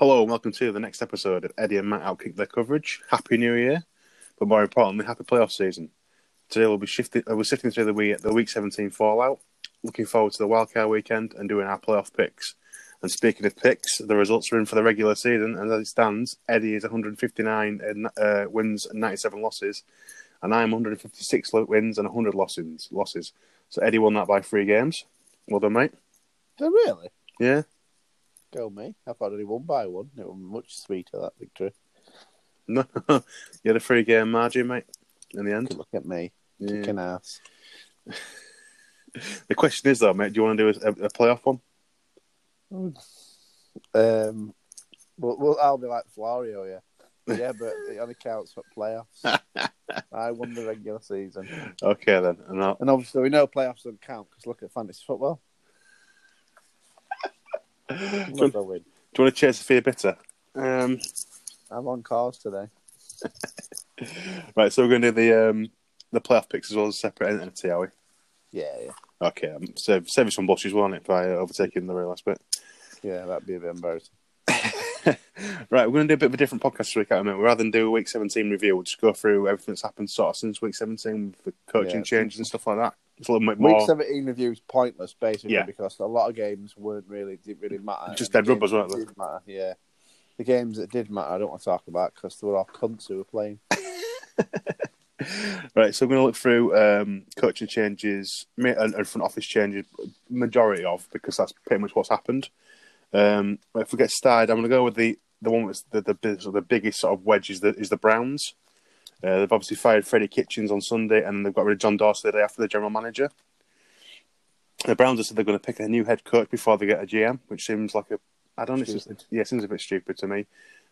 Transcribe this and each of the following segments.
Hello and welcome to the next episode of Eddie and Matt Outkick Their Coverage. Happy New Year, but more importantly, happy playoff season. Today we'll be shifting, uh, we're sifting through the week, the week 17 fallout, looking forward to the wildcard weekend and doing our playoff picks. And speaking of picks, the results are in for the regular season, and as it stands, Eddie is 159 uh, wins and 97 losses, and I'm 156 wins and 100 losses. Losses. So Eddie won that by three games. Well done, mate. I really? Yeah. Go me. I thought only won by one. It was much sweeter, that victory. No, you had a three game margin, mate, in the end. Look at me. Yeah. Kicking ass. The question is, though, mate, do you want to do a, a playoff one? Um, well, well, I'll be like Florio, yeah. Yeah, but it only counts for playoffs. I won the regular season. Okay, then. And I'll, And obviously, we know playoffs don't count because look at fantasy football. Look, I win. do you want to chase a fear bitter? Um, I'm on cars today. right, so we're going to do the um, the playoff picks as well as a separate entity, are we? Yeah, yeah. Okay, um, save, save you some blushes, won't it, by uh, overtaking the real last bit? Yeah, that'd be a bit embarrassing. right, we're going to do a bit of a different podcast this week, I mean, rather than do a week 17 review, we'll just go through everything that's happened sort of since week 17 with the coaching Yeah. changes and stuff like that. It's a little bit more Week 17 review is pointless, basically, Yeah. because a lot of games weren't really didn't really matter. Just And dead the rubbers, games weren't they? did matter, yeah. The games that did matter, I don't want to talk about because they were all cunts who were playing. Right, so I'm going to look through um, coaching changes ma- and, and front office changes, majority of, because that's pretty much what's happened. Um, if we get started, I'm going to go with the, the one that's the, the, the, the biggest sort of wedge is the, is the Browns. Uh, they've obviously fired Freddie Kitchens on Sunday, and they've got rid of John Dorsey the day after the general manager. The Browns have said they're going to pick a new head coach before they get a GM, which seems like a I don't know, just, yeah, it seems a bit stupid to me.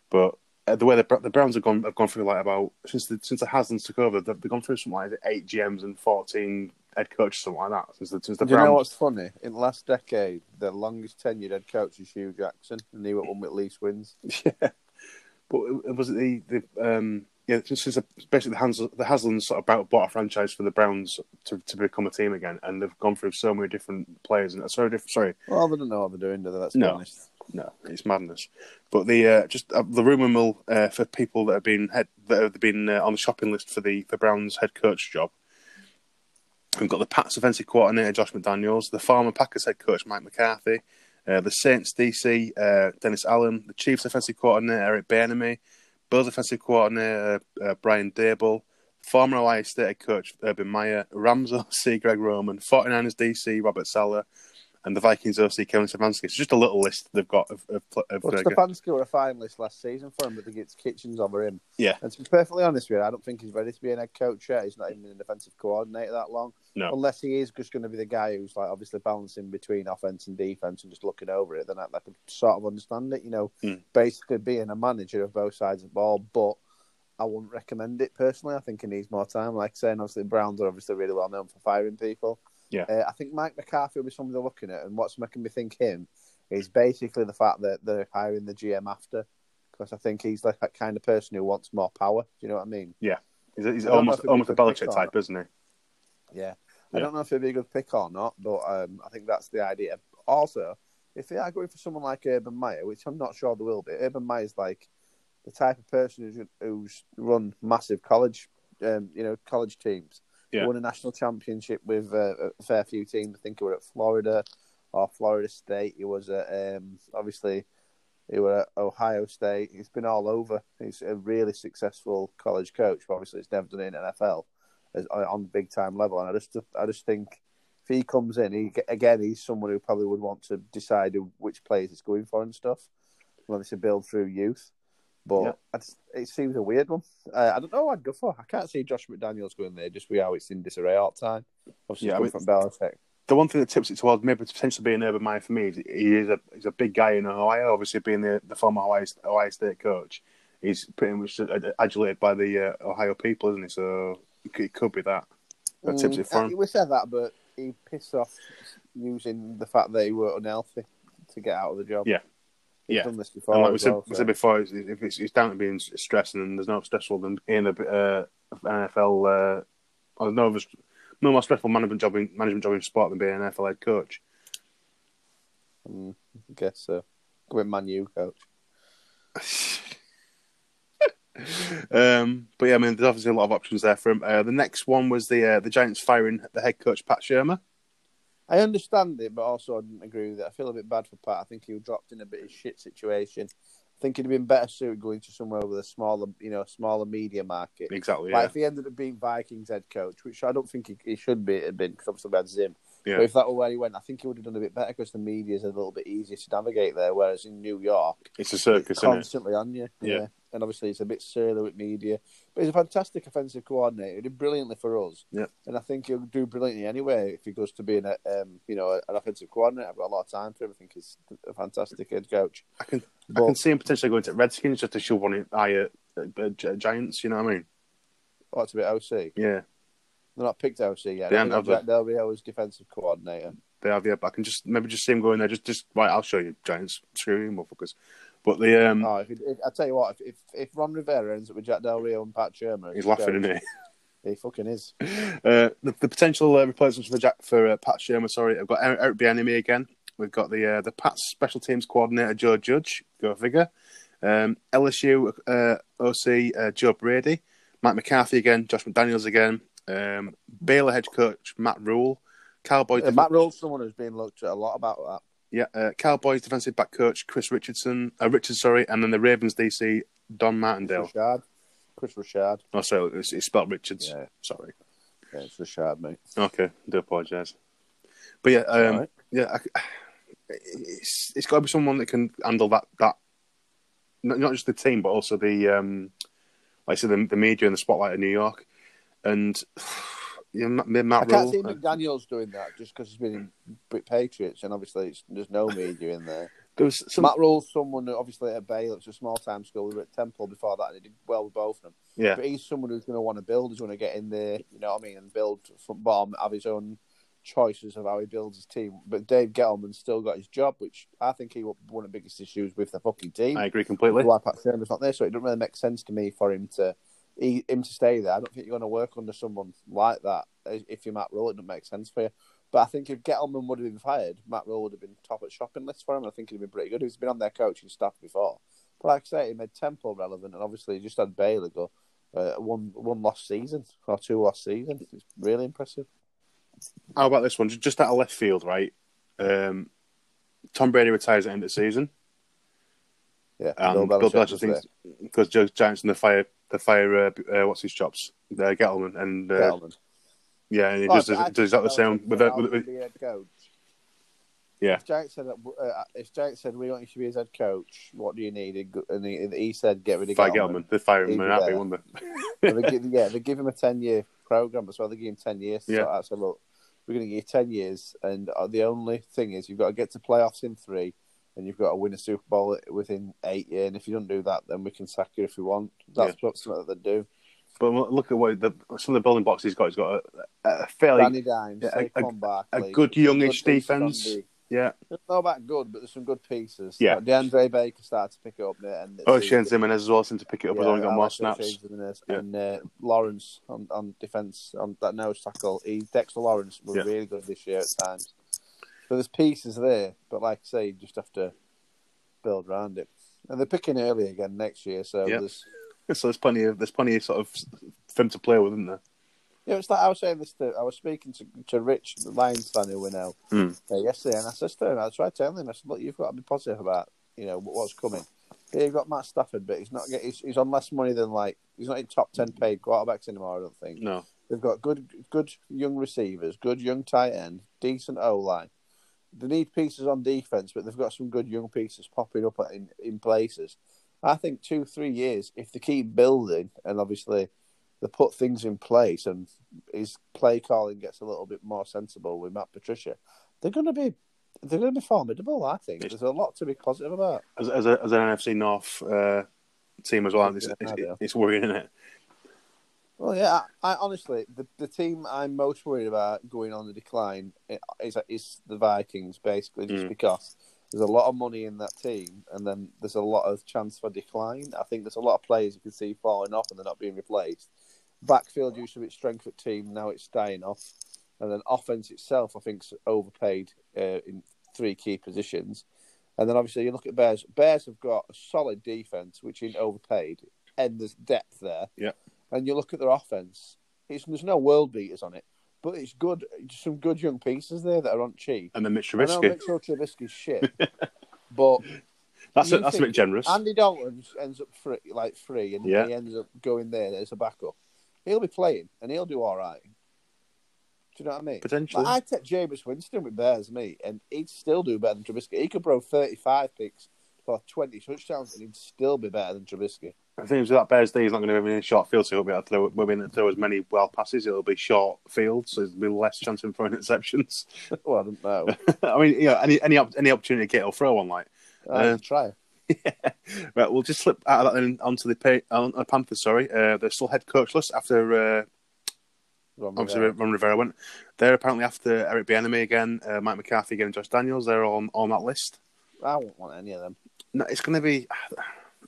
But uh, the way the, the Browns have gone have gone through like about since the since the Haslams took over, they've, they've gone through something like eight GMs and fourteen head coaches, something like that. Since the since the Do you know what's funny? In the last decade, the longest tenured head coach is Hue Jackson, and he went won with least wins. yeah. But it- was it the the um yeah since, since the, basically the Hans the sort of bought, bought a franchise for the Browns to, to become a team again, and they've gone through so many different players and so different. Sorry, Well, they don't know what they're doing, do they? Let's No. honest. No, it's madness. But the uh, just uh, the rumor mill uh, for people that have been head that have been uh, on the shopping list for the for Brown's head coach job. We've got the Pats offensive coordinator Josh McDaniels, the former Packers head coach Mike McCarthy, uh, the Saints DC uh, Dennis Allen, the Chiefs offensive coordinator Eric Bieniemy, Bills offensive coordinator uh, Brian Daboll, former Ohio State coach Urban Meyer, Rams OC Greg Roman, 49ers DC Robert Saleh, and the Vikings OC Kevin Stefanski. It's just a little list they've got of. of, of Well, Stefanski were a finalist last season for him, but they get Kitchens over him. Yeah. And to be perfectly honest with you, I don't think he's ready to be an head coach yet. He's not even been a defensive coordinator that long. No. Unless he is just going to be the guy who's like obviously balancing between offense and defense and just looking over it, then I, I could sort of understand it. You know, Hmm. basically being a manager of both sides of the ball, but I wouldn't recommend it personally. I think he needs more time. Like saying, obviously, the Browns are obviously really well known for firing people. Yeah. Uh, I think Mike McCarthy will be somebody they're looking at, and what's making me think him is basically the fact that they're hiring the GM after, because I think he's like that kind of person who wants more power. Do you know what I mean? He's, he's know almost if it'd be almost a Belichick type, isn't he? Yeah. I don't know if it'd be a good pick or not, but um, I think that's the idea. Also, if they are going for someone like Urban Meyer, which I'm not sure they will be, Urban Meyer's like the type of person who's, who's run massive college, um, you know, college teams. Yeah. Won a national championship with uh, a fair few teams. I think he were at Florida or Florida State. He was at um, obviously he were at Ohio State. He's been all over. He's a really successful college coach. But obviously, it's never done it in NFL as, on big time level. And I just I just think if he comes in, he again he's someone who probably would want to decide which players he's going for and stuff. Whether to build through youth, but Yeah. I just, it seems a weird one. Uh, I don't know. I'd go for. I can't see Josh McDaniels going there just with how it's in disarray all the time. Obviously, Yeah, I mean- from Belichick. The one thing that tips it towards maybe potentially being an Urban Meyer for me is he is a he's a big guy in Ohio. Obviously, being the, the former Ohio, Ohio State coach, he's pretty much adulated by the uh, Ohio people, isn't he? So it could, it could be that that tips it for Mm, him. We said that, but he pissed off using the fact that he were unhealthy to get out of the job. Yeah. Yeah. done this before. And like we said, well, we said before, it's, if it's, it's down to being stressed, and there's no stressful than being a uh, NFL. Uh, no, no more stressful management job in management job in sport than being an NFL head coach. Mm, I guess so. Go Man U coach. um, but yeah, I mean, there's obviously a lot of options there for him. Uh, the next one was the uh, the Giants firing the head coach Pat Shurmur. I understand it, but also I didn't agree with it. I feel a bit bad for Pat. I think he was dropped in a bit of shit situation. I think he'd have been better suited going to somewhere with a smaller, you know, smaller media market. Exactly. Like Yeah. if he ended up being Vikings head coach, which I don't think he, he should be have been, because obviously we had Zim. Yeah. But if that were where he went, I think he would have done a bit better because the media is a little bit easier to navigate there. Whereas in New York, It's a circus, it's isn't it? on you. Yeah. And obviously, it's a bit surly with media. But he's a fantastic offensive coordinator. He did brilliantly for us. Yeah. And I think he'll do brilliantly anyway if he goes to being a, um, you know, an offensive coordinator. I've got a lot of time for him. I think he's a fantastic head coach. I can I can see him potentially going to Redskins just to show one eye at uh, Giants. You know what I mean? What's a bit OC? Yeah, They're not picked OC yet. They haven't, have? Jack Del defensive coordinator. they have. Yeah, but I can just maybe just see him going there. Just, just right. I'll show you Giants. Screw you, motherfuckers. But the um, Oh, if, if, I tell you what, if, if if Ron Rivera ends up with Jack Del Rio and Pat Shurmur, he's laughing, isn't he? He fucking is. Uh, the, the potential uh, replacements for Jack for uh, Pat Shurmur. Sorry, I've got Eric, Eric Bieniemy again. We've got the uh, the Pats special teams coordinator Joe Judge. Go figure. Um, LSU uh, OC uh, Joe Brady, Mike McCarthy again, Josh McDaniels again, um, Baylor head coach Matt Rhule, Cowboys Uh, Matt Rhule's someone who's been looked at a lot about that. Yeah, uh, Cowboys defensive back coach Chris Richardson, uh, Richard, sorry, and then the Ravens DC Don Martindale. Rashad. Chris Rashad. Oh, sorry, it's, it's spelled Richards. Yeah. Sorry. Yeah, it's Rashad, mate. Okay, I do apologise. But yeah, um, Alright. yeah, I, it's it's got to be someone that can handle that that not, not just the team, but also the um, like I said, the, the media and the spotlight of New York, and Matt, I can't Rule, see McDaniels doing that just because he's been in Patriots, and obviously it's, there's no media in there. there was some, Matt Rhule's someone who obviously at Baylor, it's a small time school. We were at Temple before that, and he did well with both of them. yeah, But he's someone who's going to want to build, who's going to get in there, you know what I mean, and build from bottom, have his own choices of how he builds his team. But Dave Gettleman's still got his job, which I think he was one of the biggest issues with the fucking team. I agree completely. Why Pat Shurmur's not there, so it doesn't really make sense to me for him to he, him to stay there. I don't think you're going to work under someone like that if you're Matt Rhule. It doesn't make sense for you. But I think if Gettleman would have been fired, Matt Rhule would have been top at shopping list for him. I think he'd have been pretty good. He's been on their coaching staff before. But like I say, he made Temple relevant, and obviously he just had Baylor go uh, one one lost season or two lost season. It's really impressive. How about this one? Just- out of left field, right? Um, Tom Brady retires at the end of the season. Yeah, And Bill Belichick Belichick thinks because Joe Giants and the fire the fire uh, uh, what's his chops uh, Gettleman and uh, Gettleman. yeah and he Well, does, does, does exactly the same with, with, with, coach. Yeah. If Giants said, uh, if Giants said we want you to be his head coach, what do you need? And he, he said, get rid of fire Gettleman. Gettleman. They fire him and happy, wouldn't So they give, yeah, they give him a ten year program as well. They give him ten years. To Yeah. sort out. So look, we're going to give you ten years, and uh, the only thing is you've got to get to playoffs in three, and you've got to win a Super Bowl within eight years. And if you don't do that, then we can sack you if we want. That's what something that they do. But look at what the, some of the building blocks he's got. He's got a, a fairly Dimes, yeah, a- Barkley, a good youngish on defense. yeah. It's not about good, but there's some good pieces. Yeah. Like DeAndre Baker started to pick it up there. And Oh, Shane Ximines as well seemed to pick it up. Yeah, only got more snaps. Yeah. And uh, Lawrence on, on defense on that nose tackle. He Dexter Lawrence was Yeah. really good this year at times. So there's pieces there, but like I say, you just have to build around it. And they're picking early again next year, so Yeah. there's So there's plenty of there's plenty of sort of film to play with, isn't there? Yeah, it's like I was saying this to I was speaking to to Rich, the Lions fan who we know Hmm. uh, yesterday, and I said to him, I tried telling him, I said, look, you've got to be positive about you know what's coming. Yeah, you've got Matt Stafford, but he's not get- he's, he's on less money than like he's not in top ten paid quarterbacks anymore. I don't think No. they've got good good young receivers, good young tight end, decent O line. They need pieces on defense, but they've got some good young pieces popping up in in places. I think two three years if they keep building and obviously they put things in place and his play calling gets a little bit more sensible with Matt Patricia, they're going to be they're going to be formidable. I think there's a lot to be positive about. As as, a, as an NFC North uh, team as well, it's, it's, it's worrying, isn't it? Well, yeah, I, I honestly the, the team I'm most worried about going on the decline is is the Vikings, basically, just Mm. because there's a lot of money in that team, and then there's a lot of chance for decline. I think there's a lot of players you can see falling off and they're not being replaced. Backfield used to be its strength at team, now it's dying off, and then offense itself, I think, is overpaid uh, in three key positions. And then obviously you look at Bears. Bears have got a solid defense, which is overpaid, and there's depth there. Yeah. And you look at their offense. It's, there's no world beaters on it, but it's good. Some good young pieces there that are on cheap. And then Mitch I know Trubisky. Mitchell Trubisky's shit, but That's a, that's a bit generous. Andy Dalton ends up free, like free, and Yeah. he ends up going there as a backup. He'll be playing, and he'll do all right. Do you know what I mean? Potentially. Like, I'd take Jameis Winston with Bears, me, and he'd still do better than Trubisky. He could throw 35 picks for 20 touchdowns, and he'd still be better than Trubisky. I think with that Bears D, he's not going to have any short field, so he'll be able to throw, won't be able to throw as many well passes. It'll be short field, so there'll be less chance of throwing interceptions. well, I don't know. I mean, you know, any any any opportunity to get, he'll throw one. Like, I'd Uh, try. right, we'll just slip out of that and onto the on, on Panthers. Sorry, uh, they're still head coachless after uh, Ron obviously Rivera. Ron Rivera went. They're apparently after Eric Bieniemy again, uh, Mike McCarthy again, and Josh Daniels. They're on on that list. I won't want any of them. No, it's going to be.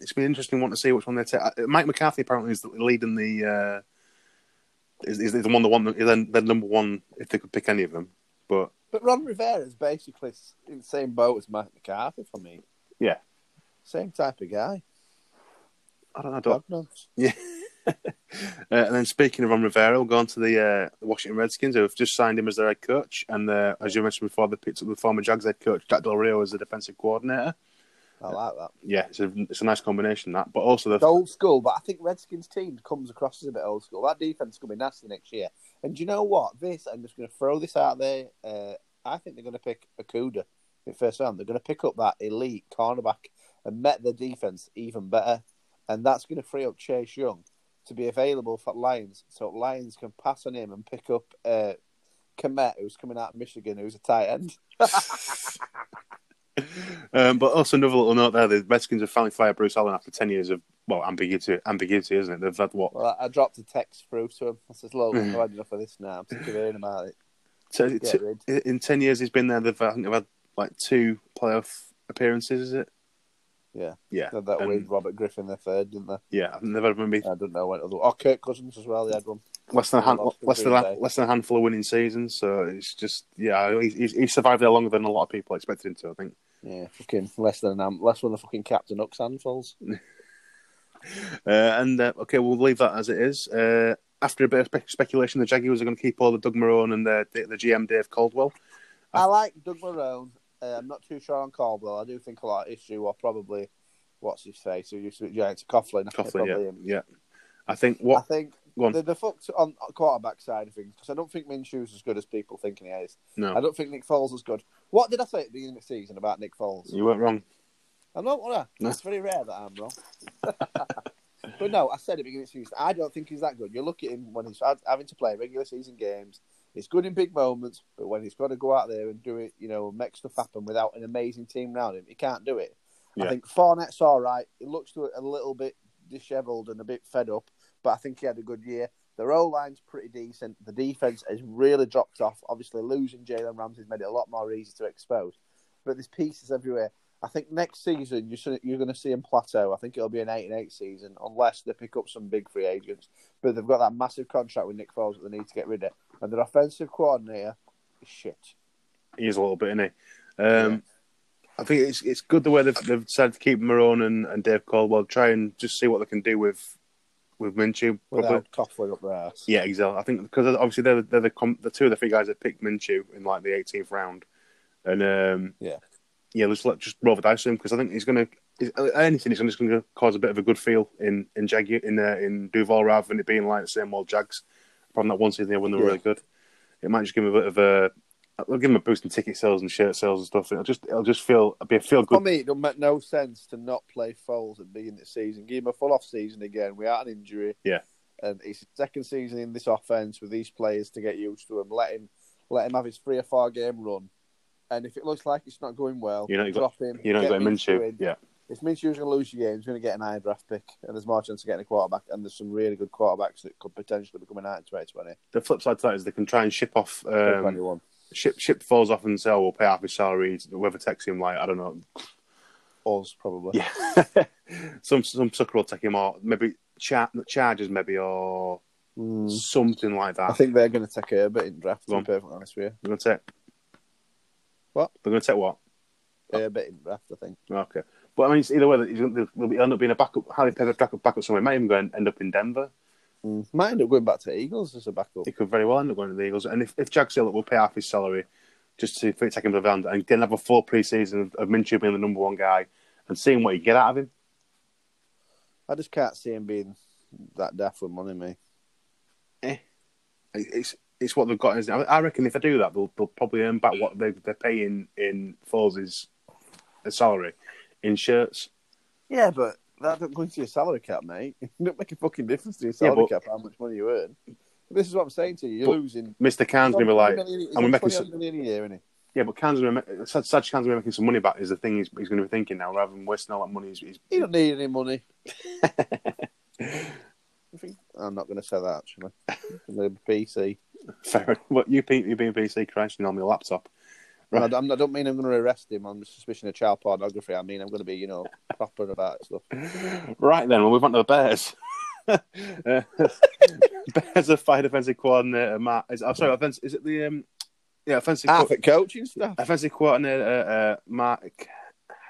It's been interesting one to see which one they take. Uh, Mike McCarthy apparently is leading the. Uh, is, is the one the one then the number one if they could pick any of them. But But Ron Rivera is basically in the same boat as Mike McCarthy for me. Yeah. Same type of guy. I don't know. I don't, God yeah. uh, and then speaking of Ron Rivera, we'll go on to the, uh, Washington Redskins, who have just signed him as their head coach. And uh, as you mentioned before, they picked up the former Jags head coach Jack Del Rio as the defensive coordinator. I like that. Yeah, it's a it's a nice combination that. But also the It's old school, but I think Redskins team comes across as a bit old school. That defense is going to be nasty next year. And do you know what? This, I'm just going to throw this out there. Uh, I think they're going to pick Okudah in first round. They're going to pick up that elite cornerback and met the defense even better. And that's going to free up Chase Young to be available for Lions, so Lions can pass on him and pick up uh, Kmet, who's coming out of Michigan, who's a tight end. um, but also another little note there: the Redskins have finally fired Bruce Allen after ten years of well ambiguity, ambiguity, isn't it? They've had what Well, I, dropped a text through to him. I said, "Look, I've had enough of this now. I'm sick of hearing about it." Get t- in ten years he's been there. They've I think they've had like two playoff appearances. Is it? Yeah. yeah, They had that And- with Robert Griffin the third, didn't they? yeah. I they've had maybe I don't know when other. Oh, Kirk Cousins as well. They had one. less than a hand, less than a, less than a handful of winning seasons. So it's just yeah, he, he's he survived there longer than a lot of people expected him to. I think. Yeah, fucking less than an less than the fucking Captain Hooks handfuls. Uh, and uh, okay, we'll leave that as it is. Uh, after a bit of spe- speculation, the Jaguars are going to keep all the Doug Marrone and the, the, the GM Dave Caldwell. I like Doug Marrone. Uh, I'm not too sure on Caldwell. I do think a lot of issue or probably what's his face who used to be Giants Coughlin. Coughlin, yeah, him. yeah. I think what I think the, the fucked on quarterback side of things because I don't think Minshew's as good as people think he is. no, I don't think Nick Foles is good. What did I say at the beginning of the season about Nick Foles? you weren't wrong. I'm not one. No. It's very rare that I'm wrong. but no, I said at the beginning of the season, I don't think he's that good. You look at him when he's having to play regular season games. He's good in big moments, but when he's got to go out there and do it, you know, make stuff happen without an amazing team around him, he can't do it. Yeah. I think Fournette's all right. He looks a little bit dishevelled and a bit fed up, but I think he had a good year. The row line's pretty decent. The defense has really dropped off. Obviously, losing Jalen Ramsey's made it a lot more easy to expose. But there's pieces everywhere. I think next season you're you're going to see him plateau. I think it'll be an eight and eight season unless they pick up some big free agents. But they've got that massive contract with Nick Foles that they need to get rid of, and their offensive coordinator is shit. He is a little bit, isn't he? Um, I think it's it's good the way they've, they've decided to keep Marrone and, and Dave Caldwell. Try and just see what they can do with with Minshew. Probably. Without Coughlin up their ass. Yeah, exactly. I think because obviously they're they're the the two of the three guys that picked Minshew in like the 18th round, and um, Yeah. Yeah, let's let just roll the dice with him because I think he's going to anything. He's just going to cause a bit of a good feel in in Jag in uh, in Duval rather than it being like the same old Jags from that one season they when they were Yeah. really good. It might just give him a bit of a. It'll give him a boost in ticket sales and shirt sales and stuff. It'll just it'll just feel it'll be a feel For good. me, it doesn't make no sense to not play Foles at the beginning of the season. Give him a full off season again without an injury. Yeah. And it's his second season in this offense with these players to get used to him. Let him let him have his three or four game run. And if it looks like it's not going well, You know, you got- drop him. You know, got Minshew. in. Yeah, If Minshew's going to lose your game, he's going to get an high draft pick, and there's more chance of getting a quarterback. And there's some really good quarterbacks that could potentially be coming out in 2020. the flip side to that is they can try and ship off um, ship ship Foles off and say, "Oh, we'll pay half his salary." Whoever takes him, like I don't know, Us, probably. Yeah, some some sucker will take him or maybe char- charges maybe or Mm. something like that. I think they're going to take Herbert in draft, to be perfectly honest with you. they're going to take What? They're going to take what? uh, bit in draft, I think. Okay, but I mean, it's either way, he'll end up being a backup, highly paid backup, backup somewhere. He might even go and end up in Denver. Mm. Might end up going back to Eagles as a backup. He could very well end up going to the Eagles. And if, if Jack Sillett will pay half his salary just to take him to the and then have a full preseason of, Minshew being the number one guy and seeing what you get out of him, I just can't see him being that daft with money, me. it's it's what they've got. Isn't it? I reckon if they do that, they'll, they'll probably earn back what they, they're paying in Foles' salary in shirts. Yeah, but that don't go into your salary cap, mate. It don't make a fucking difference to your salary but- cap how much money you earn. This is what I'm saying to you. You're losing. Mr. Khan's going to be like, Million- he's I'm making 20 some, million a year, isn't he? yeah, but Khan's going to Saj Saj Khan's going to be making some money back is the thing he's, he's going to be thinking now rather than wasting all that money. He's, he's, He don't need any money. I think I'm not going to say that actually. I'm going to be PC. Fair. What you being you being PC crashing on my laptop? Right. I, don't mean I'm going to arrest him on suspicion of child pornography. I mean I'm going to be, you know, proper about it stuff. Right then, we'll on to the Bears. uh, Bears have fired offensive coordinator Matt. Is, I'm sorry, offensive, is it the um, yeah offensive co- Half at coaching stuff. offensive coordinator uh, uh, Mark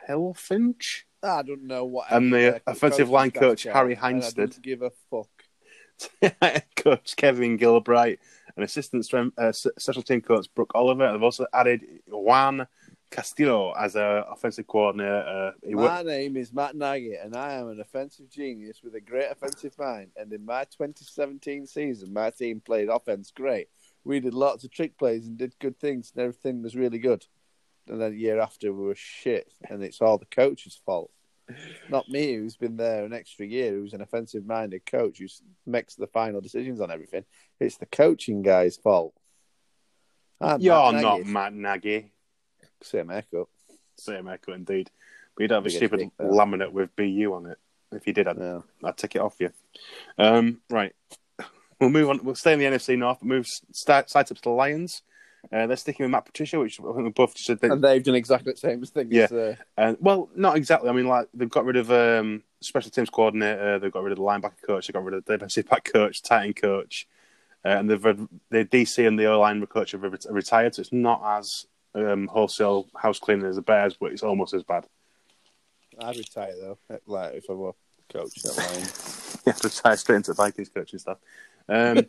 Helfrich I don't know what. And the uh, offensive line coach, Harry Hiestand. give a fuck. coach Kevin Gilbride and assistant strength, uh, special team coach Brooke Oliver. They've also added Juan Castillo as a offensive coordinator. Uh, My worked, name is Matt Nagy, and I am an offensive genius with a great offensive mind. And in my 2017 season, my team played offense great. We did lots of trick plays and did good things, and everything was really good. And then the year after, we were shit, and it's all the coach's fault. Not me, who's been there an extra year, who's an offensive minded coach who makes the final decisions on everything. It's the coaching guy's fault. I'm You're Matt not. Matt Nagy. Same haircut. Same echo indeed. But you'd have a stupid laminate with BU on it. If you did, I'd, No. I'd take it off you. Um, right. We'll move on. We'll stay in the NFC North, but move side up to the Lions. Uh, they're sticking with Matt Patricia, which I think we both just said. They, And they've done exactly the same thing Yeah. as uh, Uh, well, not exactly. I mean, like they've got rid of um, special teams coordinator, they've got rid of the linebacker coach, they've got rid of the defensive back coach, tight end coach, uh, and they've had the DC and the O line coach have retired. So it's not as um, wholesale house cleaning as the Bears, but it's almost as bad. I'd retire though. Like if I were coach. Yeah, retire straight into the Vikings coaching stuff. Um,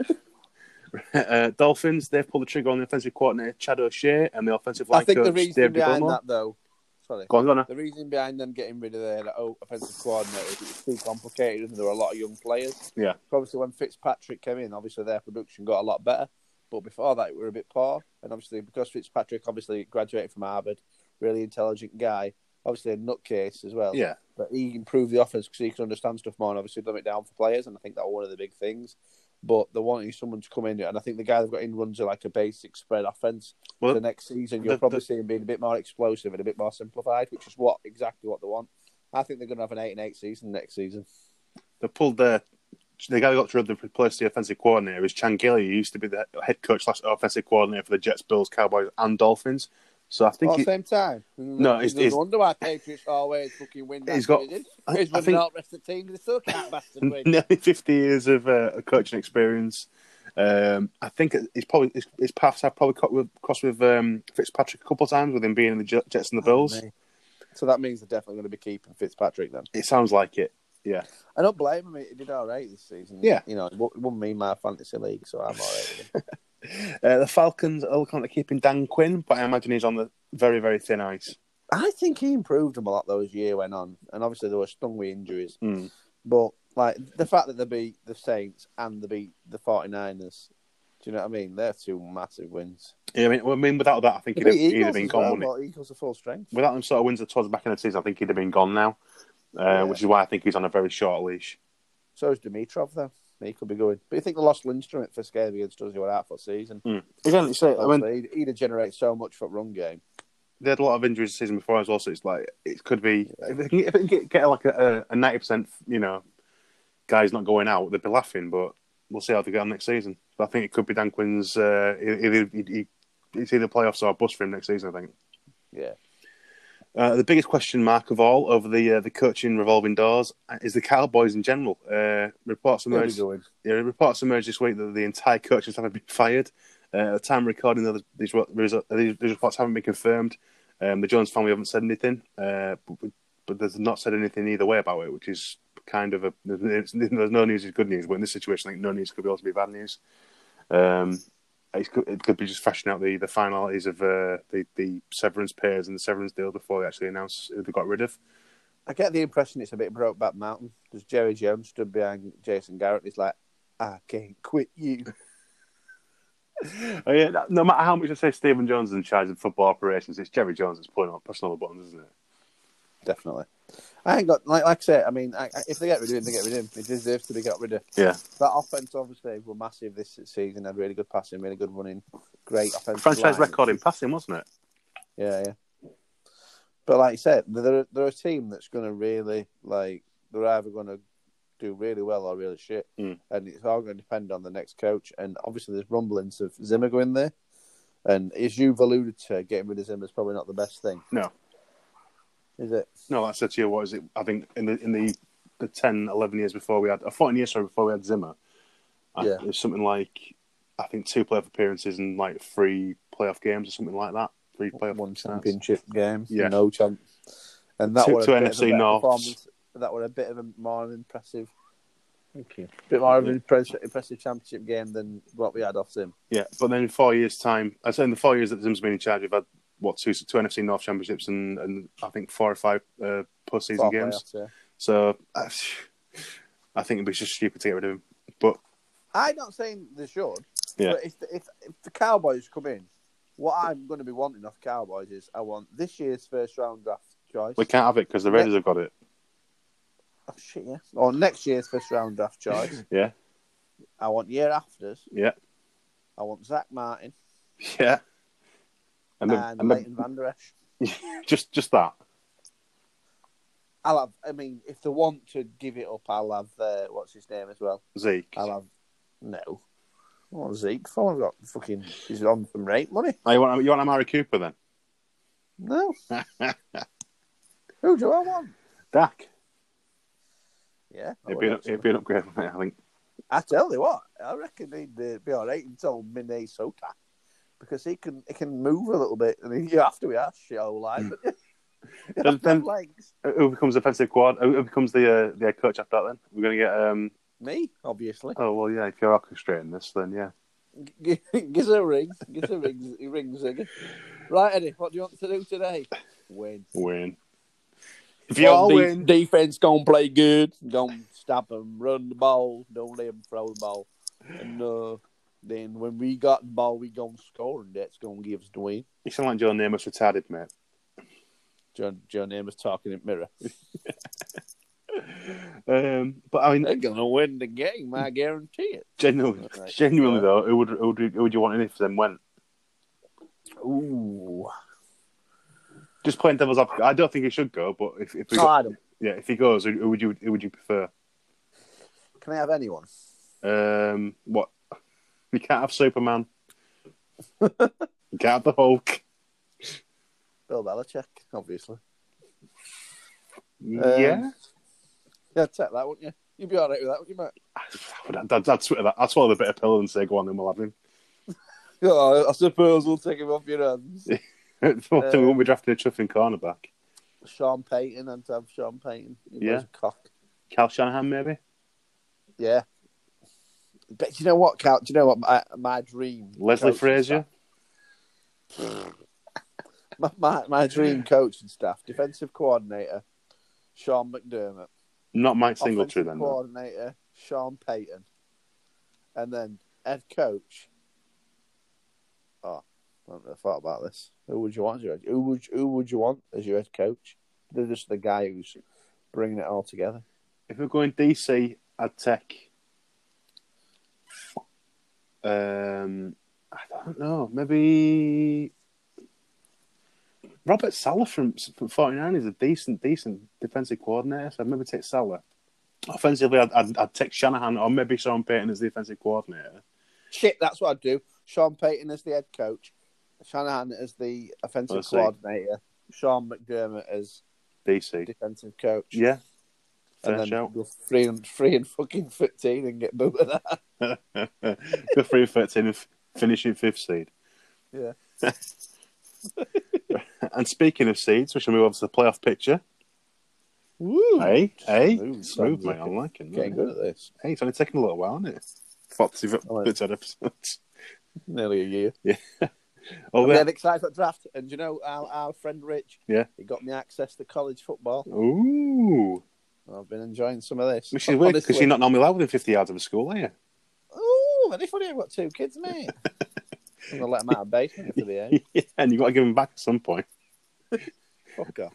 uh, Dolphins, they've pulled the trigger on the offensive coordinator Chad O'Shea and the offensive line I think coach the reason David behind Gilmore. that though, sorry, Go on, go on. the reason behind them getting rid of their oh, offensive coordinator is it's too complicated and there were a lot of young players. Yeah. Obviously, when Fitzpatrick came in, obviously their production got a lot better. But before that, we were a bit poor. And obviously, because Fitzpatrick obviously graduated from Harvard, really intelligent guy, obviously a nutcase as well. Yeah, But he improved the offense because he could understand stuff more and obviously dumb it down for players. And I think that was one of the big things. But they're wanting someone to come in, and I think the guy they've got in runs a, like a basic spread offense. Well, the next season, you'll the- probably the- see him being a bit more explosive and a bit more simplified, which is what exactly what they want. I think they're going to have an eight and eight season next season. they pulled the the guy who got the replace the offensive coordinator is Chan Gailey, who used to be the head coach slash offensive coordinator for the Jets, Bills, Cowboys, and Dolphins. So I think at the same time. No, it's- no it's- wonder why Patriots always fucking win that He's got-. I- He's I winning think- the rest of the teams. They still can't bastard win. nearly fifty years of uh, coaching experience. Um, I think he's probably his, his paths have probably crossed with, crossed with um, Fitzpatrick a couple of times with him being in the Jets and the Bills. Oh, So that means they're definitely going to be keeping Fitzpatrick then. it sounds like it. Yeah, I don't blame him. He did all right this season. Yeah. You know, it wouldn't mean my fantasy league, so I'm all right uh, the Falcons are looking at keeping Dan Quinn, but I imagine he's on the very very thin ice. I think he improved them a lot though as year went on, and obviously they were stung with injuries. Mm. But like the fact that they beat the Saints and they beat the 49ers, do you know what I mean? They're two massive wins. Yeah, I mean, I mean, without that, I think he'd have, he'd have been gone. well, Eagles are full strength. Without them sort of wins towards the back of the season, I think he'd have been gone now. Uh, Yeah. Which is why I think he's on a very short leash. So is Dimitroff though. He could be going. But you think they lost Lindstrom for scared against us? He were out for the season. Again, you say, I mean, he'd, he'd have generated so much for run game. they had a lot of injuries the season before as well, so it's like it could be if they can, if they can get, like a a ninety percent, you know, guys not going out, they'd be laughing. But we'll see how they get on next season. But I think it could be Dan Quinn's uh, either he, he, it's either playoffs or a bust for him next season. I think. Yeah. Uh, the biggest question mark of all over the uh, the coaching revolving doors is the Cowboys in general. Uh, reports emerged. Yeah, reports emerged this week that the entire coaching staff have been fired. Uh, at the time of recording, these, these, these reports haven't been confirmed. Um, the Jones family haven't said anything, uh, but, but there's not said anything either way about it, which is kind of a there's, there's no news is good news, but in this situation, I think no news could also be bad news. Um, it could, it could be just fleshing out the, the finalities of uh, the the severance pairs and the severance deal before they actually announce who they got rid of. I get the impression it's a bit Brokeback Mountain because Jerry Jones stood behind Jason Garrett. He's like, I can't quit you. Oh, yeah, no matter how much I say Stephen Jones is in charge of football operations, it's Jerry Jones that's pulling up pushing all the buttons, isn't it? Definitely. I ain't got like like I said. I mean, I, I- if they get rid of him, they get rid of him. He deserves to be got rid of. Yeah. That offense obviously were massive this season. Had really good passing, really good running, great offensive. Franchise line. record in passing, wasn't it? Yeah, yeah. But like you said, they're they're a team that's going to really like they're either going to do really well or really shit, Mm. and it's all going to depend on the next coach. And obviously, there's rumblings of Zimmer going there, and as you've alluded to, getting rid of Zimmer is probably not the best thing, No. Is it? No, like I said to you, what is it? I think in the in the, the 10, 11 years before we had, uh, 14 years sorry, before we had Zimmer, I, Yeah. it was something like, I think two playoff appearances and like three playoff games or something like that. Three playoff One starts. championship game, Yeah. no chance, and that Two- was two a bit of a NFC better performance. That was a bit of a more impressive. Thank you. Bit more of an impressive, impressive championship game than what we had off Zim. Yeah, but then in four years' time, I say in the four years that Zim's been in charge, we've had what two two NFC North championships and, and I think four or five uh, postseason Four games. playoffs, yeah. So uh, I think it'd be just stupid to get rid of him. But I'm not saying they should, Yeah. but if the, if, if the Cowboys come in, what I'm going to be wanting off Cowboys is I want this year's first round draft choice. we can't have it because the Raiders have got it. Oh shit, yeah. Or next year's first round draft choice. Yeah, I want year afters. yeah, I want Zack Martin yeah. And, and, the, and Leighton Vander Esch. just just that. I'll have. I mean, if they want to give it up, I'll have. Uh, what's his name as well? Zeke. I'll have. No. What Zeke? for? I've got fucking. He's on some rate money. Oh, you want you want Amari Cooper then? No. Who do I want? Dak. Yeah. It'd be, an, it'd be an upgrade, I think. I tell you what, I reckon he'd uh, be all right until Minnesota because he can he can move a little bit, and he, you have to be asked your whole life. But Then- have to then- have legs. Who becomes offensive quad? Who becomes the uh, the head coach after that? Then we're going to get. um Me, obviously. Oh well, yeah. If you're orchestrating this, then yeah. G- Gives a ring. Gives a ring. He rings again. Right, Eddie. What do you want to do today? Win. Win. If you all de- win, defense gonna play good. Gonna stop them, run the ball. Don't let them throw the ball. And uh, then when we got the ball, we gonna score, and that's gonna give us the win. you sound like Joe Namath retarded, mate. John John Amos talking in mirror. Um, but I mean, They're gonna win the game. I guarantee it. genuinely, Right. genuinely Yeah. though, who would, who would who would you want in if them went? Ooh. Just playing devil's advocate. I don't think he should go, but if if No, go, yeah, if he goes, who, who would you who would you prefer? Can I have anyone? Um, what? You can't have Superman. you can't have the Hulk. Bill Belichick, obviously. yeah, um, Yeah, take that, wouldn't you? You'd be all right with that, wouldn't you, mate? I'd, I'd, I'd, that. I'd swallow the bitter pill and say, "Go on, then we'll have him." Yeah, I suppose we'll take him off your hands. One thing uh, we won't be drafting a chuffing cornerback. Sean Payton, and to have Sean Payton. He Yeah. Cal Shanahan, maybe. Yeah. But do you know what, Cal? Do you know what my, my dream? Leslie Frazier. My, my, my dream coaching staff, defensive coordinator, Sean McDermott. Not Mike Singletary, offensive then. though. coordinator, Sean Payton. And then head coach. Oh, I haven't really thought about this. Who would you want as your head- who would who would you want as your head coach? They're just the guy who's bringing it all together. If we're going DC, I'd take. Um, I don't know. Maybe Robert Saleh from from 49 is a decent, decent defensive coordinator. So I'd maybe take Saleh. Offensively, I'd, I'd, I'd take Shanahan or maybe Sean Payton as the defensive coordinator. Shit, that's what I'd do. Sean Payton as the head coach, Shanahan as the offensive see. coordinator, Sean McDermott as DC. defensive coach. Yeah. And then shout. go three and three and fucking fifteen and get booed at that. Go three and fifteen and f- finish in fifth seed. Yeah. and speaking of seeds, we shall move on to the playoff picture. Woo! Hey, hey, Smooth, smooth, mate. like I'm liking that. Getting good at this. Hey, it's only taken a little while, hasn't it? Forty Oh, of episodes. Nearly a year. Yeah. Oh, I'm yeah. excited for the draft. And you know, our, our friend Rich, Yeah. he got me access to college football. Ooh. I've been enjoying some of this. Which is weird because you're not normally allowed within 50 yards of a school, are you? Ooh, very funny. I've got two kids, mate. I'm going to let them out of basement if they behave. yeah, and you've got to give them back at some point. Fuck off.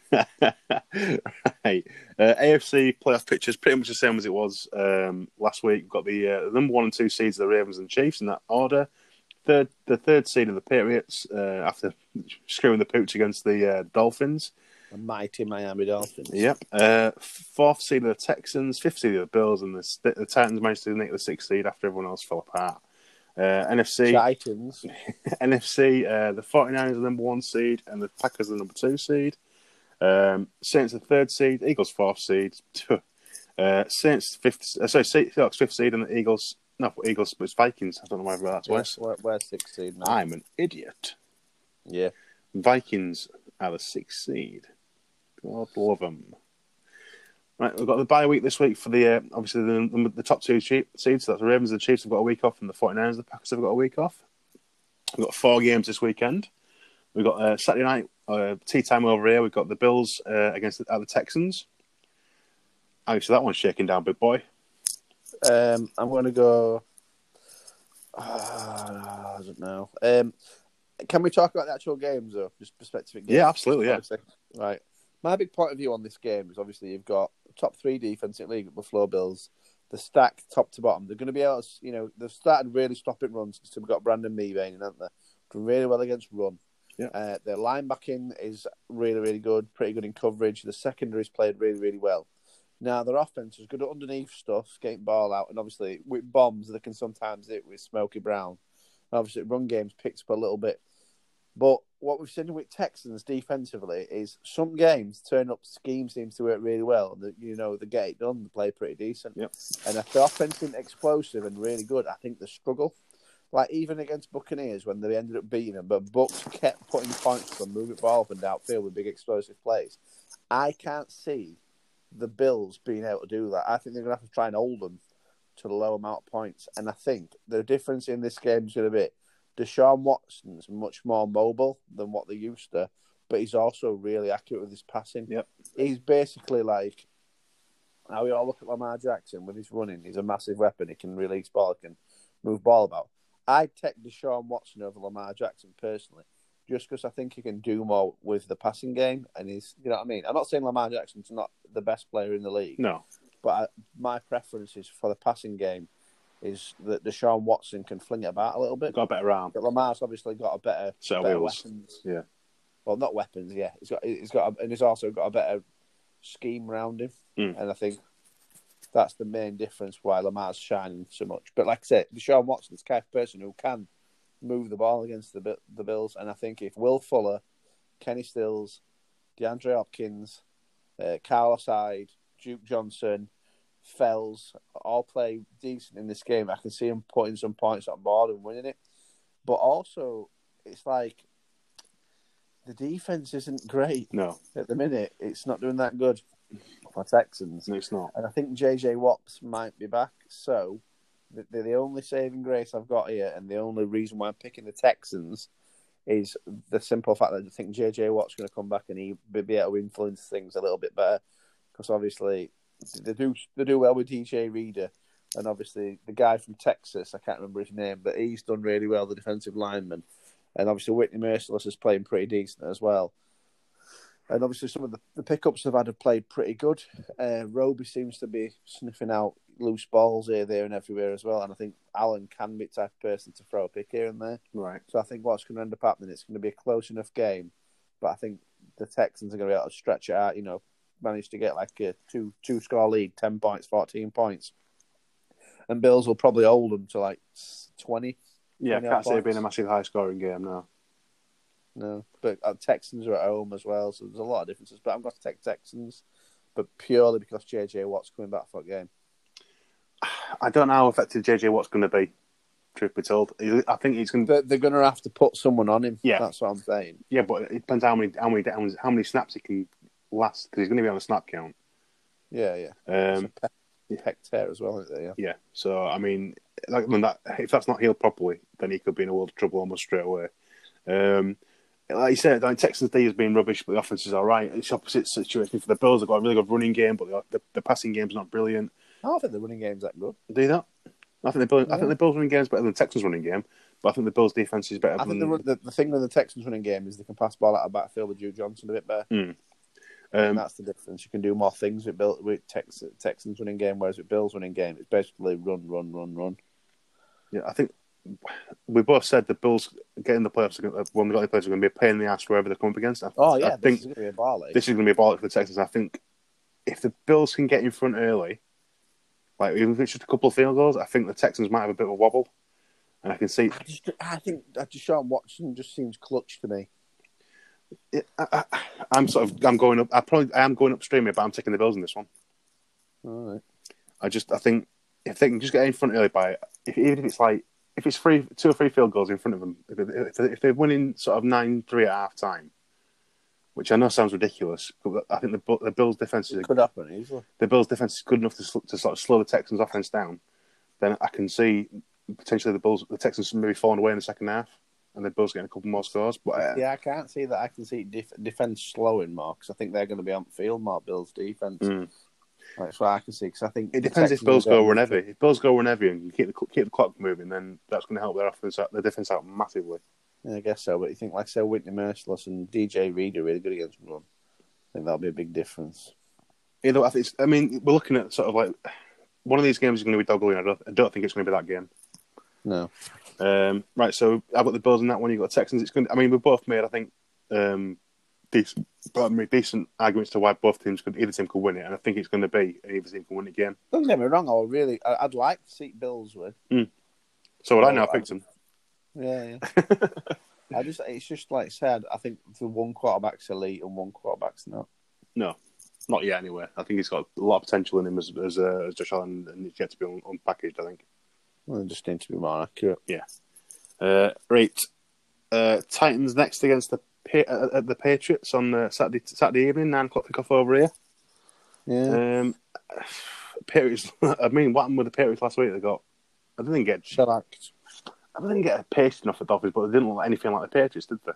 right. Uh, AFC playoff picture is pretty much the same as it was um, last week. We've got the, uh, number one and two seeds of the Ravens and Chiefs in that order. Third, the third seed of the Patriots uh, after screwing the pooch against the uh, Dolphins. The mighty Miami Dolphins. Yep. Uh, fourth seed of the Texans, fifth seed of the Bills, and the, the Titans managed to nick the sixth seed after everyone else fell apart. Uh, NFC, Titans. NFC, uh, the 49ers are the number one seed, and the Packers are the number two seed. Um, Saints the third seed, Eagles fourth seed. Uh, Saints fifth, uh, sorry, Seahawks fifth seed, and the Eagles. No, Eagles, but it's Vikings. I don't know why I wrote that twice. Where, where's six seed now? I'm an idiot. Yeah. Vikings are the sixth seed. God love them. Right, we've got the bye week this week for the uh, obviously the, the, the top two seeds. So that's the Ravens and the Chiefs have got a week off, and the 49ers and the Packers have got a week off. We've got four games this weekend. We've got uh, Saturday night uh, tea time over here. We've got the Bills uh, against the, uh, the Texans. Obviously, that one's shaking down, big boy. Um, I'm going to go. Ah, I don't know. Um, can we talk about the actual games, though? Just perspective. Games? Yeah, absolutely, yeah. Right. My big point of view on this game is obviously you've got top three defense in the league, Buffalo Bills. The stack top to bottom. They're going to be able to, you know, they've started really stopping runs because they've got Brandon Meebane, haven't they? Doing really well against run. Yeah. Uh, their linebacking is really, really good, pretty good in coverage. The secondary's played really, really well. Now, their offense is good at underneath stuff, getting ball out, and obviously with bombs, they can sometimes hit with Smokey Brown. And Obviously, run games picked up a little bit. But what we've seen with Texans defensively is some games turn up scheme seems to work really well. The, you know, they get it done, they play pretty decent. Yep. And if the offense isn't explosive and really good, I think they struggle. Like even against Buccaneers when they ended up beating them, but Bucks kept putting points on moving ball up and downfield with big explosive plays. I can't see the Bills being able to do that. I think they're going to have to try and hold them to the low amount of points. And I think the difference in this game is going to be Deshaun Watson's much more mobile than what they used to, but he's also really accurate with his passing. Yep. He's basically like how we all look at Lamar Jackson with his running. He's a massive weapon. He can release ball, he can move ball about. I'd take Deshaun Watson over Lamar Jackson personally, just because I think he can do more with the passing game. And he's, you know what I mean? I'm not saying Lamar Jackson's not the best player in the league, No. but I, my preference is for the passing game is that Deshaun Watson can fling it about a little bit. Got a better arm. But Lamar's obviously got a better, Set better wheels. weapons. Yeah. Well, not weapons. Yeah, he's got he's got a, and he's also got a better scheme around him, Mm. and I think that's the main difference why Lamar's shining so much. But like I said, Deshaun Watson's the kind of person who can move the ball against the the Bills, and I think if Will Fuller, Kenny Stills, DeAndre Hopkins, uh, Carlos Hyde, Duke Johnson, Fells all play decent in this game, I can see him putting some points on board and winning it. But also, it's like the defense isn't great No. at the minute. It's not doing that good for Texans. No, it's not. And I think JJ Watts might be back. So the, the, only saving grace I've got here, and the only reason why I'm picking the Texans, is the simple fact that I think JJ Watt's going to come back and he be be able to influence things a little bit better. Because obviously they do they do well with DJ Reader, and obviously the guy from Texas, I can't remember his name, but he's done really well, the defensive lineman. And obviously Whitney Mercilus is playing pretty decent as well. And obviously some of the, the pickups they've had have played pretty good. Uh, Roby seems to be sniffing out loose balls here, there, and everywhere as well. And I think Allen can be the type of person to throw a pick here and there. Right. So I think what's going to end up happening, it's going to be a close enough game. But I think the Texans are going to be able to stretch it out, you know, manage to get like a two two score lead, 10 points, 14 points. And Bills will probably hold them to like 20. Yeah, I 20 can't see it being a massive high scoring game now. No, but uh, Texans are at home as well, so there's a lot of differences. But I'm going to take Texans, but purely because JJ Watt's coming back for a game. I don't know how effective JJ Watt's going to be. Truth be told, I think he's going. to They're, going to have to put someone on him. Yeah. that's what I'm saying. Yeah, but it depends how many how many downs, how many snaps he can last because he's going to be on a snap count. Yeah, yeah. Um, Pec tear as well, isn't it? Yeah. yeah, so I mean, like when that if that's not healed properly, then he could be in a world of trouble almost straight away. Um, like you said, I mean, Texans D has been rubbish, but the offense is all right. It's the opposite situation for the Bills. They've got a really good running game, but the, the, the passing game's not brilliant. I don't think the running game's that good. Do that? I think the Bills, I think the Bills running game is better than the Texans running game, but I think the Bills defense is better I than think the, the the thing with the Texans running game is they can pass ball out of backfield with Drew Johnson a bit better. Um, that's the difference. You can do more things with Bill, with Tex, Texans winning game, whereas with Bills winning game, it's basically run, run, run, run. Yeah, I think we both said the Bills getting the playoffs when they got the playoffs are going to be a pain in the ass wherever they come up against. I, Oh yeah, I this think is going to be a ball. eh? this is going to be a ball for the Texans. I think if the Bills can get in front early, like even if it's just a couple of field goals, I think the Texans might have a bit of a wobble, and I can see. I, just, I think I just Sean Watson just seems clutch to me. I, I, I'm sort of I'm going up. I probably I am going upstream here, but I'm taking the Bills in this one. All right. I just I think if they can just get in front early by if, even if it's like if it's three two or three field goals in front of them, if, if, if they're winning sort of nine three at half time, which I know sounds ridiculous, but I think the the Bills defense is Could happen easily. the Bills defense is good enough to, to sort of slow the Texans offense down. Then I can see potentially the Bulls the Texans maybe falling away in the second half, and the Bills getting a couple more scores. But uh, Yeah, I can't see that. I can see def- defense slowing more because I think they're going to be on the field more. Bills defense. Mm. That's what I can see because I think it depends if Bills go run heavy. If Bills go run heavy and you keep the keep the clock moving, then that's going to help their offense out, their defense out massively. Yeah, I guess so. But you think, like I said, Whitney Mercilus and DJ Reed are really good against run. I think that'll be a big difference. You know, I think I mean we're looking at sort of like one of these games is going to be dog I don't, I don't think it's going to be that game. No. Um, right, so I've got the Bills in that one. You've got Texans. It's going. To, I mean, we both made, I think, um, decent, decent arguments to why both teams could, either team could win it, and I think it's going to be either team can win it again. Don't get me wrong. I really, I'd like to see Bills win. So what I Oh, know, I I- picked them. Yeah, yeah. I just, it's just like I said. I think the one quarterback's elite and one quarterback's not. No, not yet. Anyway, I think he's got a lot of potential in him as as, uh, as Josh Allen, and it's yet to be un- unpackaged. I think. They just need to be more accurate. Yeah. Uh, right, uh, Titans next against the uh, uh, the Patriots on uh, Saturday Saturday evening, nine o'clock kickoff over here. Yeah. Um, Patriots. I mean, what happened with the Patriots last week? They got. I didn't get. Shellacked. I didn't get a pasting off the Dolphins, but they didn't look anything like the Patriots, did they?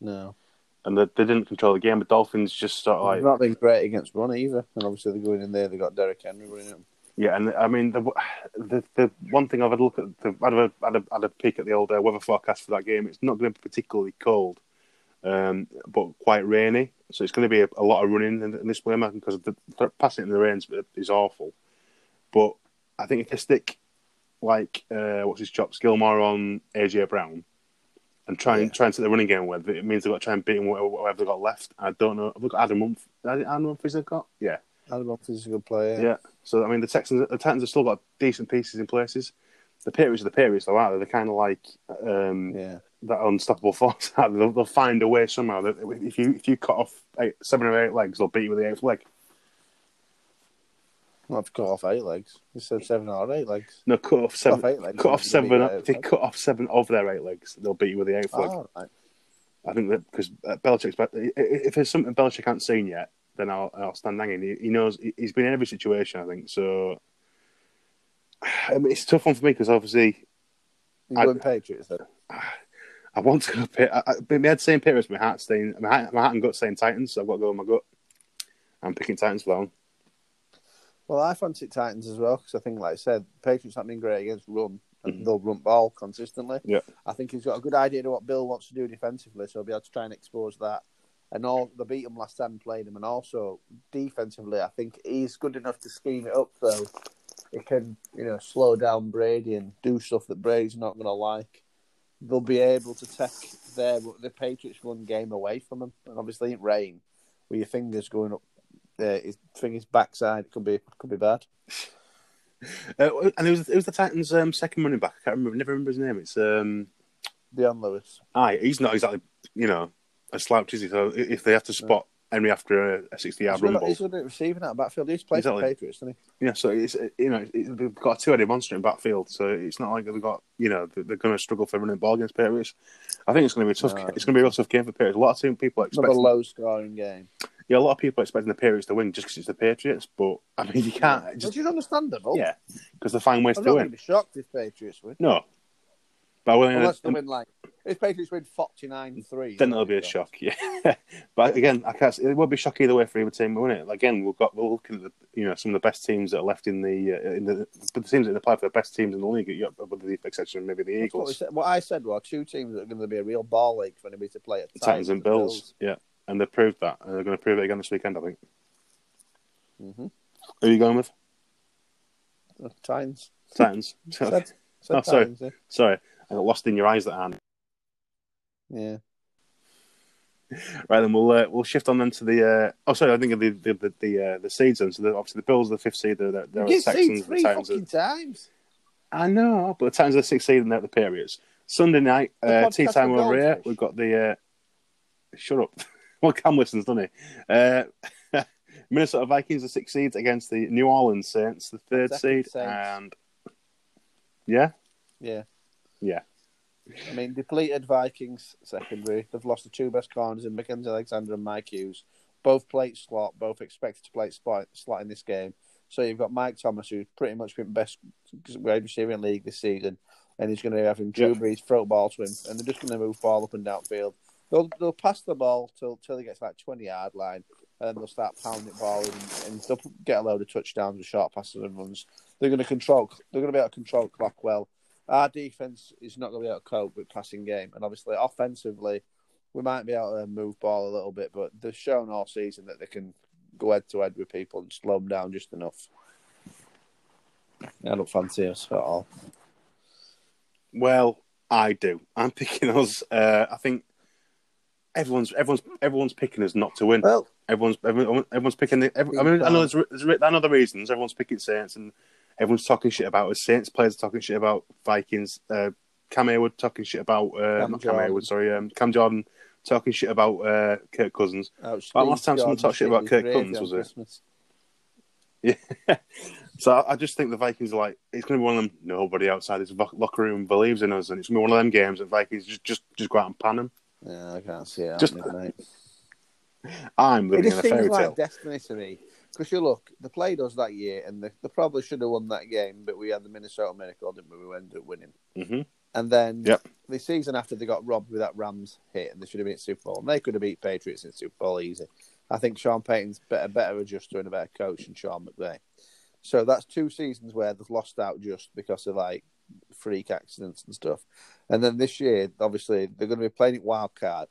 No. And they, they didn't control the game. The Dolphins just sort of like They've not been great against run either. And obviously they're going in there. They got Derrick Henry running them. Yeah. And I mean, the the, the one thing I've had a look at, the, I'd have had a, had a peek at the old uh, weather forecast for that game. It's not going to be particularly cold, um, but quite rainy. So it's going to be a, a lot of running in, in this game because the, the passing in the rain is awful. But I think if they stick like uh, what's his chops Gilmore on AJ Brown and try and Yeah. try and set the running game with it means they've got to try and beat him whatever, whatever they've got left. I don't know. Have they got Adam Humph? Adam Humphries they've got? Yeah. Adam Humphries is a good player. Yeah. So I mean, the Texans, the Titans have still got decent pieces in places. The Patriots are the Patriots, though, aren't they? They're kind of like um, Yeah. that unstoppable force. they? They'll, they'll find a way somehow. That if you if you cut off eight, seven or eight legs, they'll beat you with the eighth leg. Well, I've cut off eight legs. You said seven or eight legs. No, cut off seven. Off eight legs, cut off seven. beat you with If they eight cut off seven of their eight legs, they'll beat you with the eighth leg. Oh, right. I think that because uh, Belichick's. but If there's something Belichick hasn't seen yet, then I'll, I'll stand hanging. He, he knows he- he's been in every situation. I think so. I mean, it's a tough one for me because obviously You I- going Patriots then? I want to go. Pit. I, I, my head saying Patriots, my heart saying my heart, my heart and gut saying Titans. So I've got to go with my gut. I'm picking Titans for that one. Well, I fancy Titans as well because I think, like I said, Patriots have been great against run and Mhm. they'll run ball consistently. Yeah. I think he's got a good idea of what Bill wants to do defensively, so he'll be able to try and expose that. And all they beat him last time played him, and also defensively, I think he's good enough to scheme it up so he can, you know, slow down Brady and do stuff that Brady's not going to like. They'll be able to take their the Patriots run game away from him, and obviously in rain, with your fingers going up, uh, his fingers backside could be could be bad. Uh, and it was it was the Titans' um, second running back. I can't remember. Never remember his name. It's um. Dion Lewis. Aye, he's not exactly you know a slouch, is he? So if they have to spot Henry after a, a sixty-yard rumble. at, he's good at receiving out backfield. He's played Exactly. for Patriots, doesn't he? Yeah, so it's you know it, they've got a two-headed monster in backfield, so it's not like they've got you know they're, going to struggle for running the ball against Patriots. I think it's going to be a tough. No. It's going to be a real tough game for Patriots. A lot of team people are he? Another low scoring game. Yeah, a lot of people are expecting the Patriots to win just because it's the Patriots, but I mean you can't. Just, Which is understandable. yeah, because they find ways I'm to not win. be shocked if Patriots win. No, but when, Unless they win like if Patriots win forty nine three. then that'll be a shock. Yeah, but again, I can't. It will be a shock either way for either team, won't it? Again, we've got we're looking at the, you know some of the best teams that are left in the uh, in the but the teams that apply for the best teams in the league, with the exception of maybe the That's What, Eagles, said, what I said was two teams that are going to be a real ball league for anybody to play at Titans and Bills. Yeah, and they've proved that, and they're going to prove it again this weekend. I think. Mm-hmm. Who are you going with? Titans. Titans. Said, said Oh, sorry. Titans, yeah. Sorry, I got lost in your eyes that hand. yeah. Right then, we'll uh, we'll shift on then to the. Uh, oh, sorry, I think of the the the the, uh, the seeds. Then. So the, obviously the Bills are the fifth seed. They're, they're, they're the Texans. The three. Are, fucking times. I know, but the Titans are the sixth seed and they're the Patriots. Sunday night, uh, tea time over here. We've got the. Uh, shut up. well, Cam listens, doesn't he? Uh, Minnesota Vikings, the sixth seeds against the New Orleans Saints, the third Second seed, Saints. and yeah, Yeah. Yeah, I mean, depleted Vikings secondary. They've lost the two best corners in Mackensie Alexander and Mike Hughes. Both play slot, both expected to play slot, slot in this game. So you've got Mike Thomas, who's pretty much been best wide receiver in the league this season, and he's going to be having Drew Yeah. Brees throw ball to him, and they're just going to move ball up and down field. They'll they'll pass the ball till till he gets like twenty yard line, and then they'll start pounding it ball, and, and they'll get a load of touchdowns with short passes and runs. They're going to control. They're going to be able to control clock well. Our defense is not going to be able to cope with passing game, and obviously offensively, we might be able to move ball a little bit, but they've shown all season that they can go head to head with people and slow them down just enough. I don't fancy us at all. Well, I do. I'm picking us. Uh, I think everyone's everyone's everyone's picking us not to win. Well, Everyone's everyone, everyone's picking. The, every, I mean, I know there's, there's I know the reasons. Everyone's picking Saints, and everyone's talking shit about us. Saints players are talking shit about Vikings. Uh, Cam Heyward talking shit about uh, Cam not Cam Heyward. Sorry, um, Cam Jordan talking shit about uh, Kirk Cousins. Well, last time someone talked shit about Kirk Cousins, was it? Yeah. so I, just think the Vikings are like it's going to be one of them. Nobody outside this locker room believes in us, and it's going to be one of them games that Vikings just just just go out and pan them. Yeah, I can't see it. Just- I'm It living in just a fairy seems like tale. destiny to me. Because you look, they played us that year, and they, they probably should have won that game, but we had the Minnesota Miracle, didn't we? We ended up winning. hmm And then Yep. the season after, they got robbed with that Rams hit, and they should have been at Super Bowl. And they could have beat Patriots in Super Bowl easy. I think Sean Payton's better, better adjuster and a better coach than Sean McVay. So that's two seasons where they've lost out just because of like freak accidents and stuff. And then this year, obviously, they're going to be playing it wild card.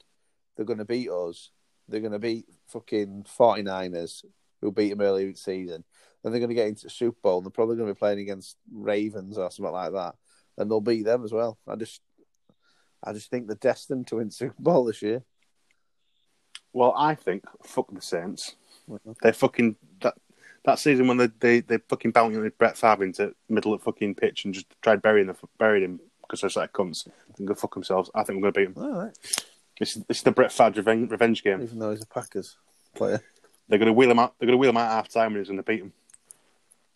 They're going to beat us. They're going to beat fucking 49ers, who beat them earlier in the season. Then they're going to get into the Super Bowl. And they're probably going to be playing against Ravens or something like that, and they'll beat them as well. I just, I just think they're destined to win Super Bowl this year. Well, I think fuck the Saints. They're fucking that that season when they they, they fucking bounced Brett Favre into middle of fucking pitch and just tried burying the buried him because they're such cunts. They go fuck themselves. I think we're going to beat them. All right. This is, the Brett Favre revenge, revenge game. Even though he's a Packers player. They're going to wheel him out. They're going to wheel him out half time and he's going to beat him.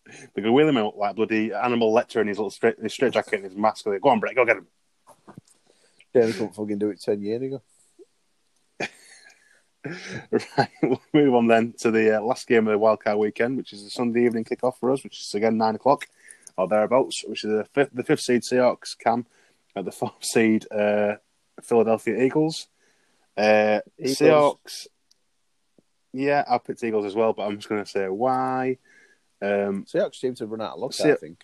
They're going to wheel him out like bloody Hannibal Lecter in his little straight, his straight jacket and his mask. Like, Go on, Brett, go get him. Yeah, they couldn't fucking do it 10 years ago. Right, we'll move on then to the uh, last game of the wildcard weekend, which is the Sunday evening kickoff for us, which is again nine o'clock or thereabouts, which is the fifth, the fifth seed Seahawks Cam at the fourth seed uh, Philadelphia Eagles. Uh, Eagles. Seahawks, yeah, I picked Eagles as well, but I'm just going to say why. Um, Seahawks seem to run out of luck, Se- I think.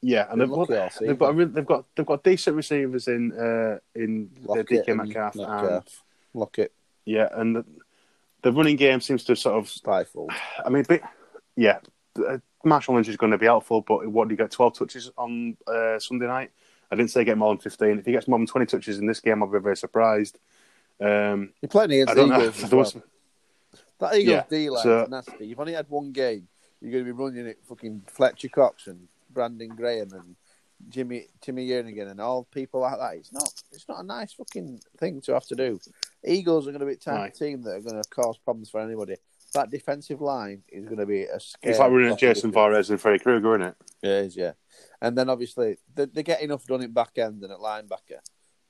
yeah, and they've, all got, they've got they've got they've got decent receivers in uh, in uh, Lockett DK Metcalf, and. Lockett, yeah, and the, the running game seems to sort of stifled. I mean, but, yeah, uh, Marshawn Lynch is going to be helpful, but what did he get? 12 touches on uh, Sunday night? I didn't say get more than 15. If he gets more than 20 touches in this game, I'll be very surprised. Um, You're playing against the. Eagles as There was- well. That Eagles yeah, D line so, nasty. You've only had one game. You're going to be running it fucking Fletcher Cox and Brandon Graham and Jimmy Timmy Jernigan and all people like that. It's not. It's not a nice fucking thing to have to do. Eagles are going to be a type Right. team that are going to cause problems for anybody. That defensive line is going to be a scare. It's like running. Jason Voorhees and Freddy Krueger, isn't it? It is, yeah. And then obviously they, they get enough done in back end and at linebacker.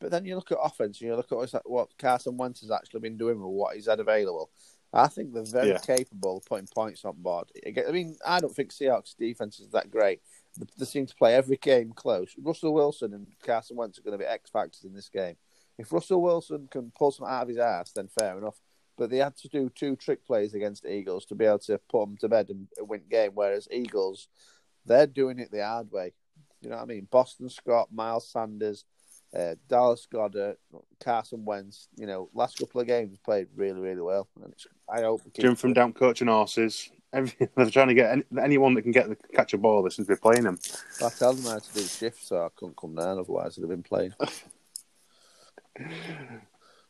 But then you look at offense and you look at what Carson Wentz has actually been doing with what he's had available. I think they're very Yeah. capable of putting points on board. I mean, I don't think Seahawks defense is that great. But they seem to play every game close. Russell Wilson and Carson Wentz are going to be X factors in this game. If Russell Wilson can pull some out of his ass, then fair enough. But they had to do two trick plays against Eagles to be able to put them to bed and win game. Whereas Eagles, they're doing it the hard way. You know what I mean? Boston Scott, Miles Sanders, uh, Dallas Goedert, Carson Wentz. You know, last couple of games played really, really well. And it's, I hope Jim from Down Coaching Horses. Every, they're trying to get any, anyone that can get the catch a ball. They seem to be playing them. I tell them I had to do shifts, so I couldn't come down. Otherwise, I'd have been playing.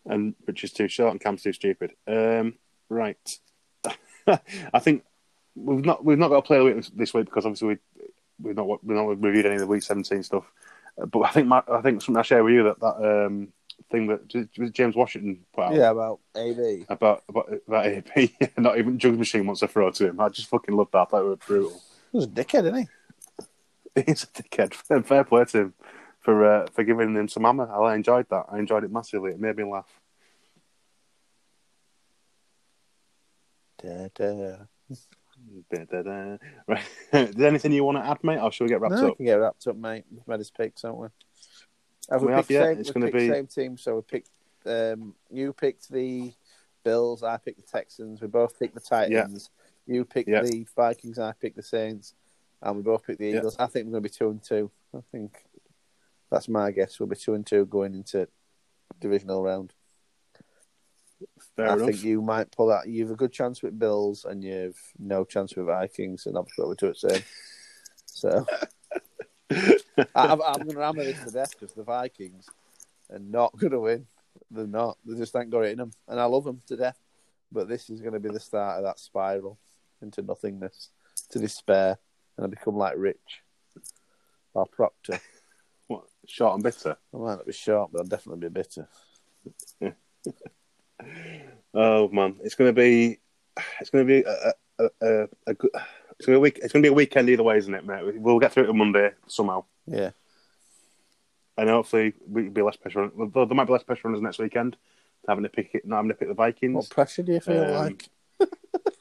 and which is too short and Cam's too stupid. Um, right. I think we've not we've not got to play the week this- this week because obviously we we've not we've not reviewed any of the week seventeen stuff. But I think my, I think something I share with you that that um, thing that James Washington put out Yeah, about AB. about about about AP. not even Jugs Machine wants to throw to him. I just fucking loved that. I thought it was brutal. He was a dickhead, isn't he? He's a dickhead. Fair- Fair play to him for uh, for giving him some hammer. I enjoyed that. I enjoyed it massively. It made me laugh. Da, da. Da-da-da. Right. Is there anything you want to add, mate, or shall we get wrapped no, we up? can get wrapped up, mate. We've made his picks, haven't we? Have we, We have, picked yeah. same, It's gonna picked be- same team, so we picked. Um, you picked the Bills. I picked the Texans. We both picked the Titans. You picked Yeah. the Vikings. I picked the Saints, and we both picked the Yeah. Eagles. I think we're going to be two and two. I think that's my guess. We'll be two and two going into divisional round. Fair I enough. think you might pull that. You've a good chance with Bills, and you've no chance with Vikings, and obviously we're two at same. So I, I'm, I'm going to hammer this to death because the Vikings are not going to win. They're not. They just ain't got it in them, and I love them to death. But this is going to be the start of that spiral into nothingness, to despair, and I become like Rich or Proctor. What, short and bitter. I might not be short, but I'll definitely be bitter. Oh man, it's going to be, it's going to be a, a, a, a good. It's to be a week. It's to be a weekend either way, isn't it, mate? We'll get through it on Monday somehow, Yeah, and hopefully we'll be less pressure. On, though there might be less pressure on us next weekend, having to pick it, not having to pick the Vikings. what pressure do you feel Um, like?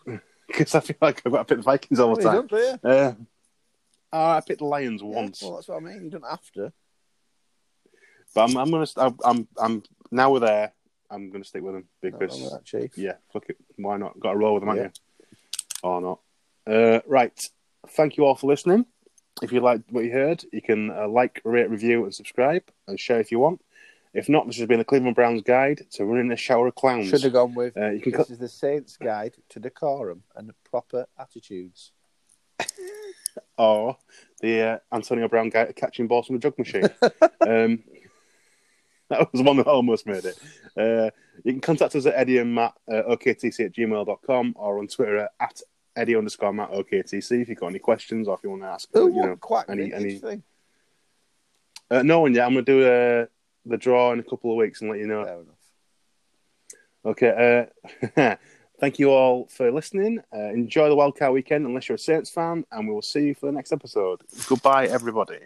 because I feel like I've got to pick the Vikings all the Well, time. don't. Uh, oh, I picked the Lions Yeah, once, well, that's what I mean. You don't have to. but I'm, I'm gonna. st- I'm, I'm now we're there. I'm gonna stick with them Not because that, Chief. yeah, fuck it. Why not? Got to roll with them, haven't Yeah. you? Or not. Uh, right. Thank you all for listening. If you liked what you heard, you can uh, like, rate, review, and subscribe, and share if you want. If not, this has been the Cleveland Browns guide to running a shower of clowns. Should have gone with. Uh, you can this co- is the Saints' guide to decorum and proper attitudes. or the uh, Antonio Brown guide to catching balls from a jug machine. um, that was one that almost made it. Uh, you can contact us at Eddie and Matt uh, oktc at gmail.com or on Twitter at Eddie underscore Matt OKTC if you've got any questions or if you want to ask, Who you know, quack any- any- thing? Uh, no one yet. I'm going to do uh, the draw in a couple of weeks and let you know. Fair enough. Okay. Uh, thank you all for listening. Uh, enjoy the Wildcat weekend unless you're a Saints fan, and we will see you for the next episode. Goodbye, everybody.